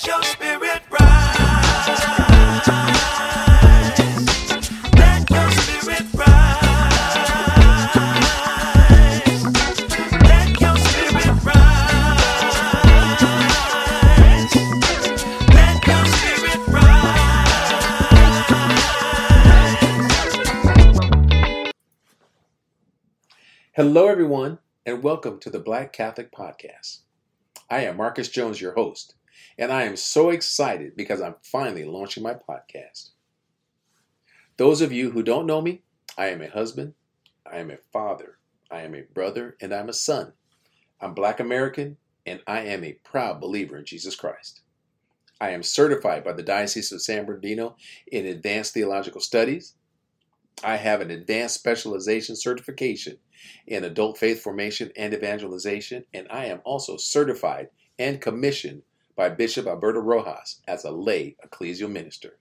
Let your spirit rise. Let your spirit rise. Let your spirit rise. Let your spirit rise. Hello, everyone, and welcome to the Black Catholic Podcast. I am Marcus Jones, your host, and I am so excited because I'm finally launching my podcast. Those of you who don't know me, I am a husband, I am a father, I am a brother, and I'm a son. I'm Black American, and I am a proud believer in Jesus Christ. I am certified by the Diocese of San Bernardino in Advanced Theological Studies. I have an Advanced Specialization certification in adult faith formation and evangelization, and I am also certified and commissioned by Bishop Alberto Rojas as a lay ecclesial minister.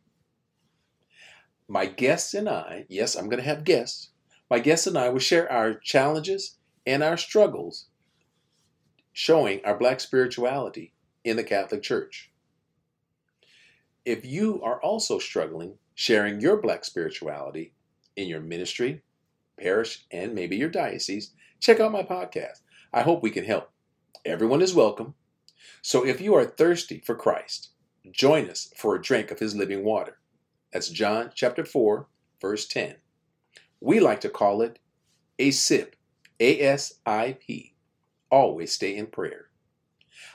My guests and I, yes, I'm going to have guests, my guests and I will share our challenges and our struggles showing our black spirituality in the Catholic Church. If you are also struggling sharing your black spirituality in your ministry, parish, and maybe your diocese, check out my podcast. I hope we can help. Everyone is welcome. So if you are thirsty for Christ, join us for a drink of his living water. That's John chapter 4, verse 10. We like to call it a sip, A S I P. Always stay in prayer.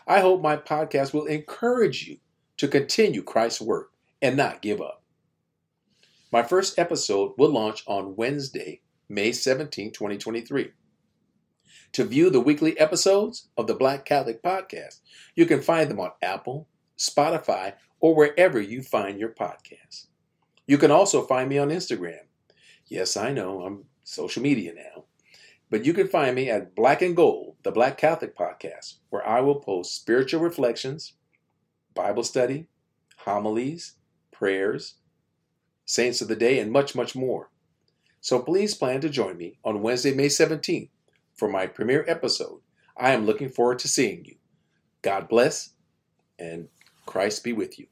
I hope my podcast will encourage you to continue Christ's work and not give up. My first episode will launch on Wednesday, May 17, 2023. To view the weekly episodes of the Black Catholic Podcast, you can find them on Apple, Spotify, or wherever you find your podcasts. You can also find me on Instagram. Yes, I know, I'm social media now. But you can find me at Black and Gold, the Black Catholic Podcast, where I will post spiritual reflections, Bible study, homilies, prayers, saints of the day, and much, much more. So please plan to join me on Wednesday, May 17th for my premiere episode. I am looking forward to seeing you. God bless and Christ be with you.